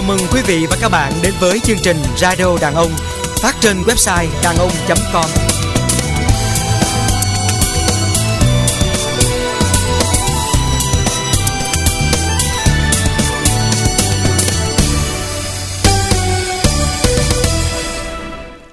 Chào mừng quý vị và các bạn đến với chương trình Radio Đàn Ông phát trên website đàn ông.com.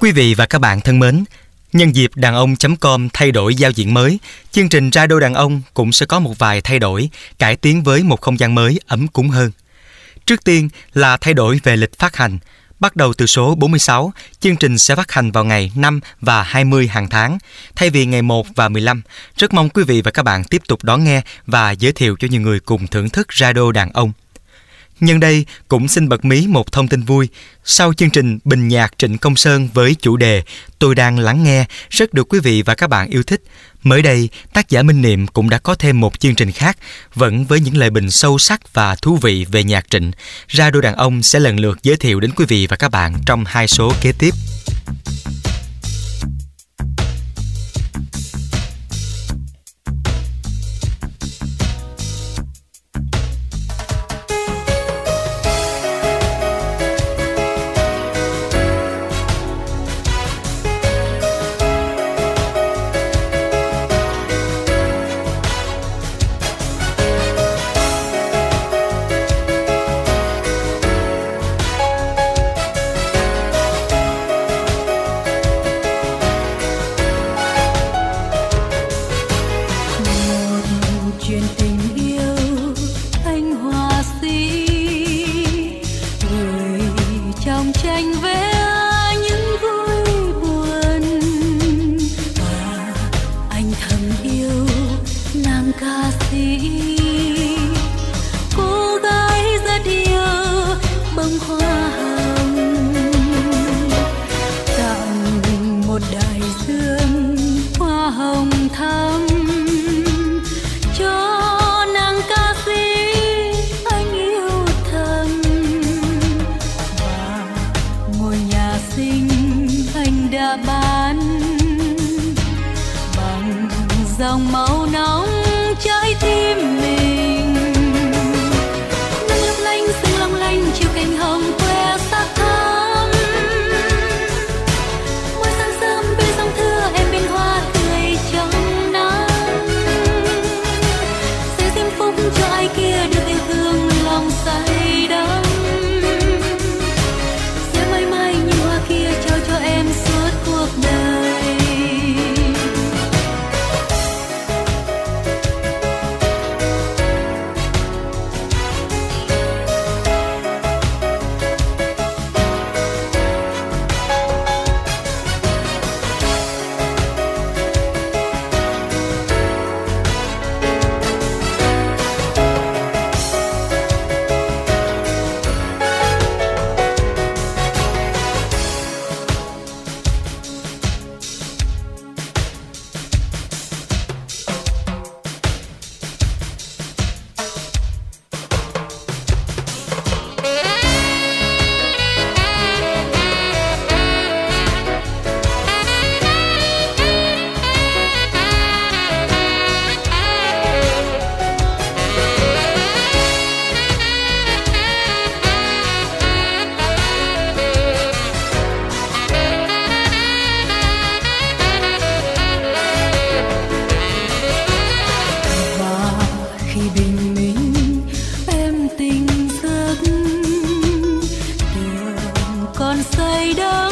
Quý vị và các bạn thân mến, nhân dịp đàn ông.com thay đổi giao diện mới, chương trình Radio Đàn Ông cũng sẽ có một vài thay đổi, cải tiến với một không gian mới ấm cúng hơn. Trước tiên là thay đổi về lịch phát hành. Bắt đầu từ số 46, chương trình sẽ phát hành vào ngày 5 và 20 hàng tháng, thay vì ngày 1 và 15. Rất mong quý vị và các bạn tiếp tục đón nghe và giới thiệu cho nhiều người cùng thưởng thức radio đàn ông. Nhân đây cũng xin bật mí một thông tin vui. Sau chương trình Bình nhạc Trịnh Công Sơn với chủ đề Tôi đang lắng nghe rất được quý vị và các bạn yêu thích. Mới đây, tác giả Minh Niệm cũng đã có thêm một chương trình khác, vẫn với những lời bình sâu sắc và thú vị về nhạc trịnh. Ra đôi đàn ông sẽ lần lượt giới thiệu đến quý vị và các bạn trong hai số kế tiếp. Say đắm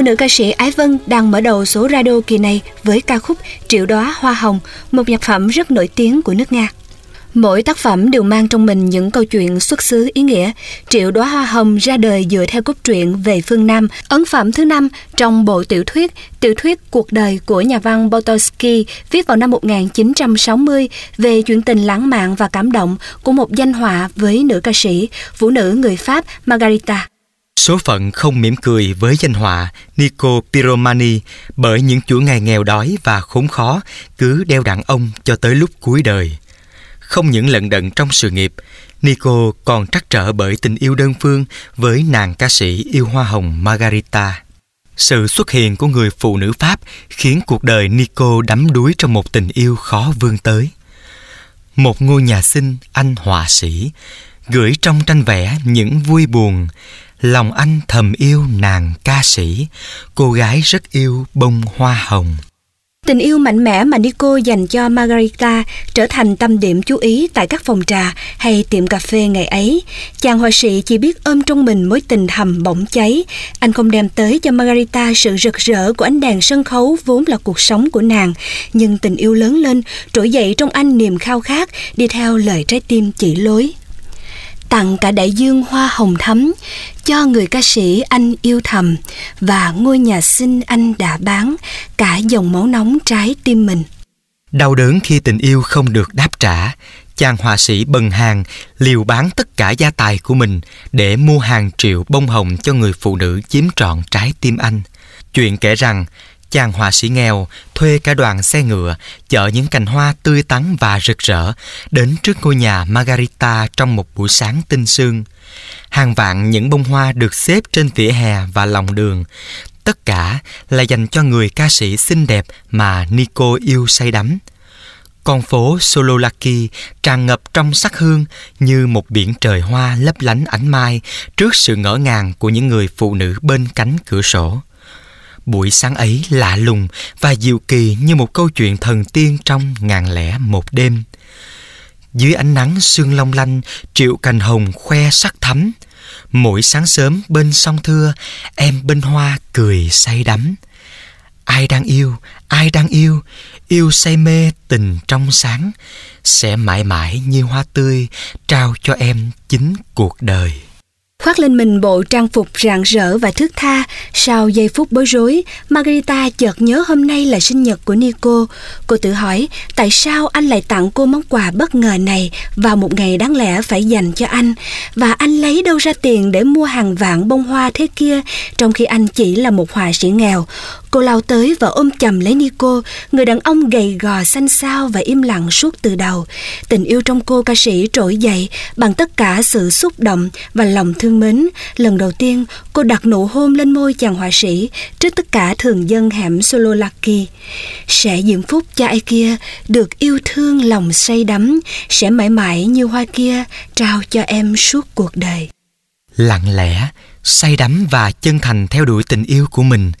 của nữ ca sĩ Ái Vân đang mở đầu số radio kỳ này với ca khúc Triệu đóa hoa hồng, một nhạc phẩm rất nổi tiếng của nước Nga. Mỗi tác phẩm đều mang trong mình những câu chuyện xuất xứ ý nghĩa. Triệu đóa hoa hồng ra đời dựa theo cốt truyện về phương Nam, ấn phẩm thứ năm trong bộ tiểu thuyết Tiểu thuyết cuộc đời của nhà văn Botosky viết vào năm 1960 về chuyện tình lãng mạn và cảm động của một danh họa với nữ ca sĩ, phụ nữ người Pháp Margarita. Số phận không mỉm cười với danh họa Nico Piromani bởi những chuỗi ngày nghèo đói và khốn khó cứ đeo đặng ông cho tới lúc cuối đời. Không những lận đận trong sự nghiệp, Nico còn trắc trở bởi tình yêu đơn phương với nàng ca sĩ yêu hoa hồng Margarita. Sự xuất hiện của người phụ nữ Pháp khiến cuộc đời Nico đắm đuối trong một tình yêu khó vươn tới. Một ngôi nhà xinh anh họa sĩ gửi trong tranh vẽ những vui buồn, lòng anh thầm yêu nàng ca sĩ, cô gái rất yêu bông hoa hồng. Tình yêu mạnh mẽ mà Nico dành cho Margarita trở thành tâm điểm chú ý tại các phòng trà hay tiệm cà phê ngày ấy. Chàng họa sĩ chỉ biết ôm trong mình mối tình hầm bỗng cháy. Anh không đem tới cho Margarita sự rực rỡ của ánh đèn sân khấu vốn là cuộc sống của nàng. Nhưng tình yêu lớn lên, trỗi dậy trong anh niềm khao khát, đi theo lời trái tim chỉ lối tặng cả đại dương hoa hồng thắm cho người ca sĩ anh yêu thầm và ngôi nhà xinh anh đã bán cả dòng máu nóng trái tim mình. Đau đớn khi tình yêu không được đáp trả, chàng họa sĩ bần hàng liều bán tất cả gia tài của mình để mua hàng triệu bông hồng cho người phụ nữ chiếm trọn trái tim anh. Chuyện kể rằng chàng họa sĩ nghèo, thuê cả đoàn xe ngựa, chở những cành hoa tươi tắn và rực rỡ đến trước ngôi nhà Margarita trong một buổi sáng tinh sương. Hàng vạn những bông hoa được xếp trên vỉa hè và lòng đường. Tất cả là dành cho người ca sĩ xinh đẹp mà Nico yêu say đắm. Con phố Sololaki tràn ngập trong sắc hương như một biển trời hoa lấp lánh ánh mai trước sự ngỡ ngàng của những người phụ nữ bên cánh cửa sổ. Buổi sáng ấy lạ lùng và diệu kỳ như một câu chuyện thần tiên trong ngàn lẻ một đêm. Dưới ánh nắng sương long lanh, triệu cành hồng khoe sắc thắm. Mỗi sáng sớm bên sông thưa, em bên hoa cười say đắm. Ai đang yêu, ai đang yêu, yêu say mê tình trong sáng, sẽ mãi mãi như hoa tươi trao cho em chính cuộc đời. Khoác lên mình bộ trang phục rạng rỡ và thước tha, sau giây phút bối rối, Margarita chợt nhớ hôm nay là sinh nhật của Nico. Cô tự hỏi tại sao anh lại tặng cô món quà bất ngờ này vào một ngày đáng lẽ phải dành cho anh, và anh lấy đâu ra tiền để mua hàng vạn bông hoa thế kia, trong khi anh chỉ là một họa sĩ nghèo. Cô lao tới và ôm chầm lấy Nico, người đàn ông gầy gò xanh xao và im lặng suốt từ đầu. Tình yêu trong cô ca sĩ trỗi dậy bằng tất cả sự xúc động và lòng thương mến. Lần đầu tiên, cô đặt nụ hôn lên môi chàng họa sĩ trước tất cả thường dân hẻm Sololaki. Sẽ diễm phúc cho ai kia được yêu thương lòng say đắm, sẽ mãi mãi như hoa kia trao cho em suốt cuộc đời. Lặng lẽ, say đắm và chân thành theo đuổi tình yêu của mình,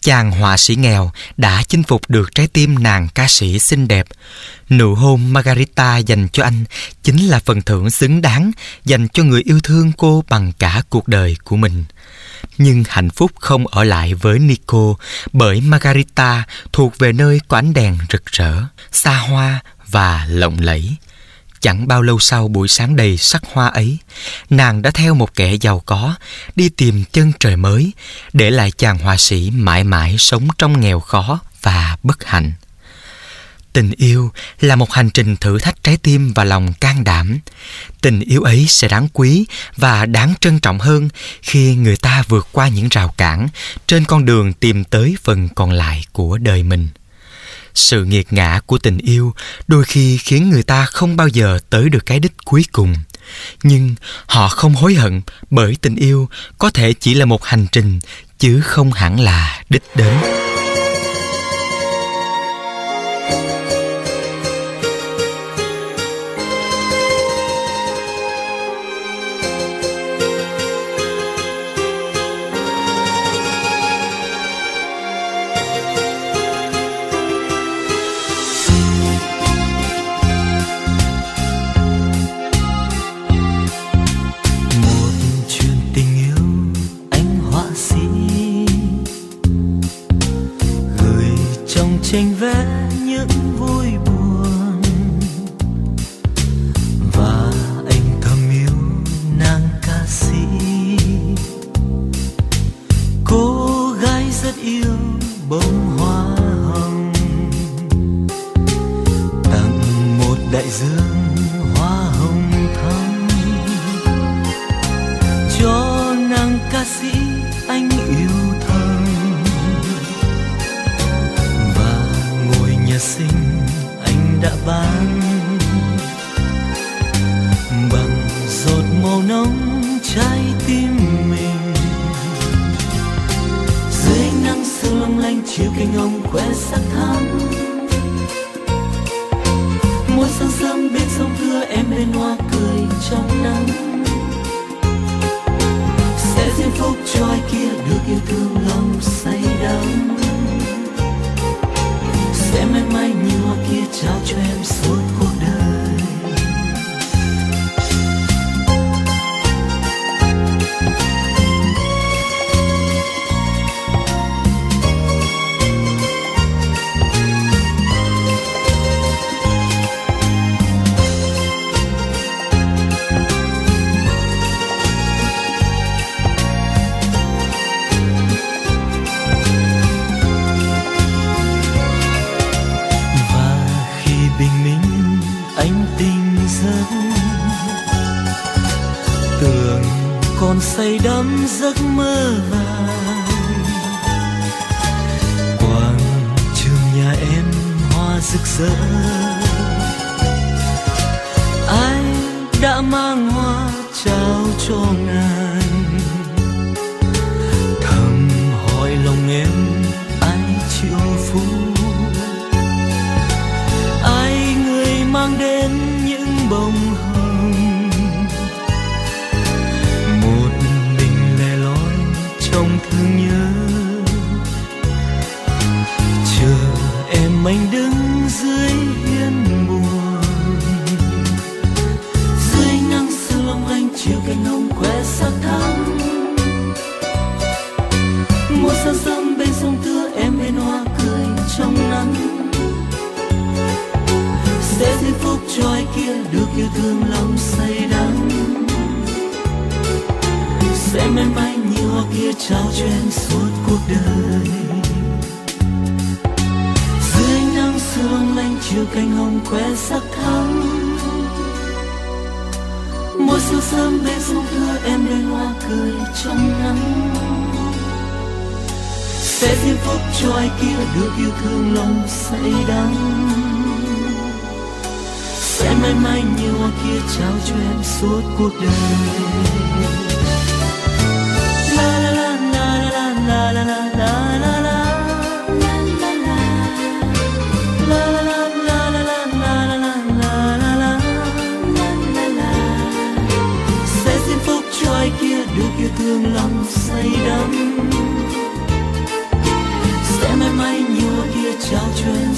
chàng họa sĩ nghèo đã chinh phục được trái tim nàng ca sĩ xinh đẹp. Nụ hôn Margarita dành cho anh chính là phần thưởng xứng đáng dành cho người yêu thương cô bằng cả cuộc đời của mình. Nhưng hạnh phúc không ở lại với Nico bởi Margarita thuộc về nơi có ánh đèn rực rỡ, xa hoa và lộng lẫy. Chẳng bao lâu sau buổi sáng đầy sắc hoa ấy, nàng đã theo một kẻ giàu có đi tìm chân trời mới, để lại chàng họa sĩ mãi mãi sống trong nghèo khó và bất hạnh. Tình yêu là một hành trình thử thách trái tim và lòng can đảm. Tình yêu ấy sẽ đáng quý và đáng trân trọng hơn khi người ta vượt qua những rào cản trên con đường tìm tới phần còn lại của đời mình sự nghiệt ngã của tình yêu đôi khi khiến người ta không bao giờ tới được cái đích cuối cùng. Nhưng họ không hối hận bởi tình yêu có thể chỉ là một hành trình, chứ không hẳn là đích đến. Dương, hoa hồng thắm. Cho nàng ca sĩ anh yêu thầm. Và ngôi nhà sinh anh đã bán bằng giọt màu nóng trái tim mình. Dưới nắng sương long lanh chiều cánh ông khoe sắc thắm. Bên hoa cười trong nắng. Sẽ diễm phúc cho ai kia được yêu thương lòng say đắm. Sẽ mãi mãi như hoa kia trao cho em suốt còn say đắm giấc mơ vàng quảng trường nhà em hoa rực rỡ. Ai đã mang hoa trao cho nàng thầm hỏi lòng em, ai chịu phú ai người mang đến những bông cho ai kia được yêu thương lòng say đắm. Sẽ mãi mãi như hoa kia trao cho em suốt cuộc đời. Dưới nắng sương lanh chiều cánh hồng khoe sắc thắm. Mùa xuân sớm bên sông thưa em bên hoa cười trong nắng. Sẽ diễm phúc cho ai kia được yêu thương lòng say đắm em anh như hoa kia trao cho em suốt cuộc đời. Thương lòng say đắm. Sẽ mãi mãi nhớ kia trao cho em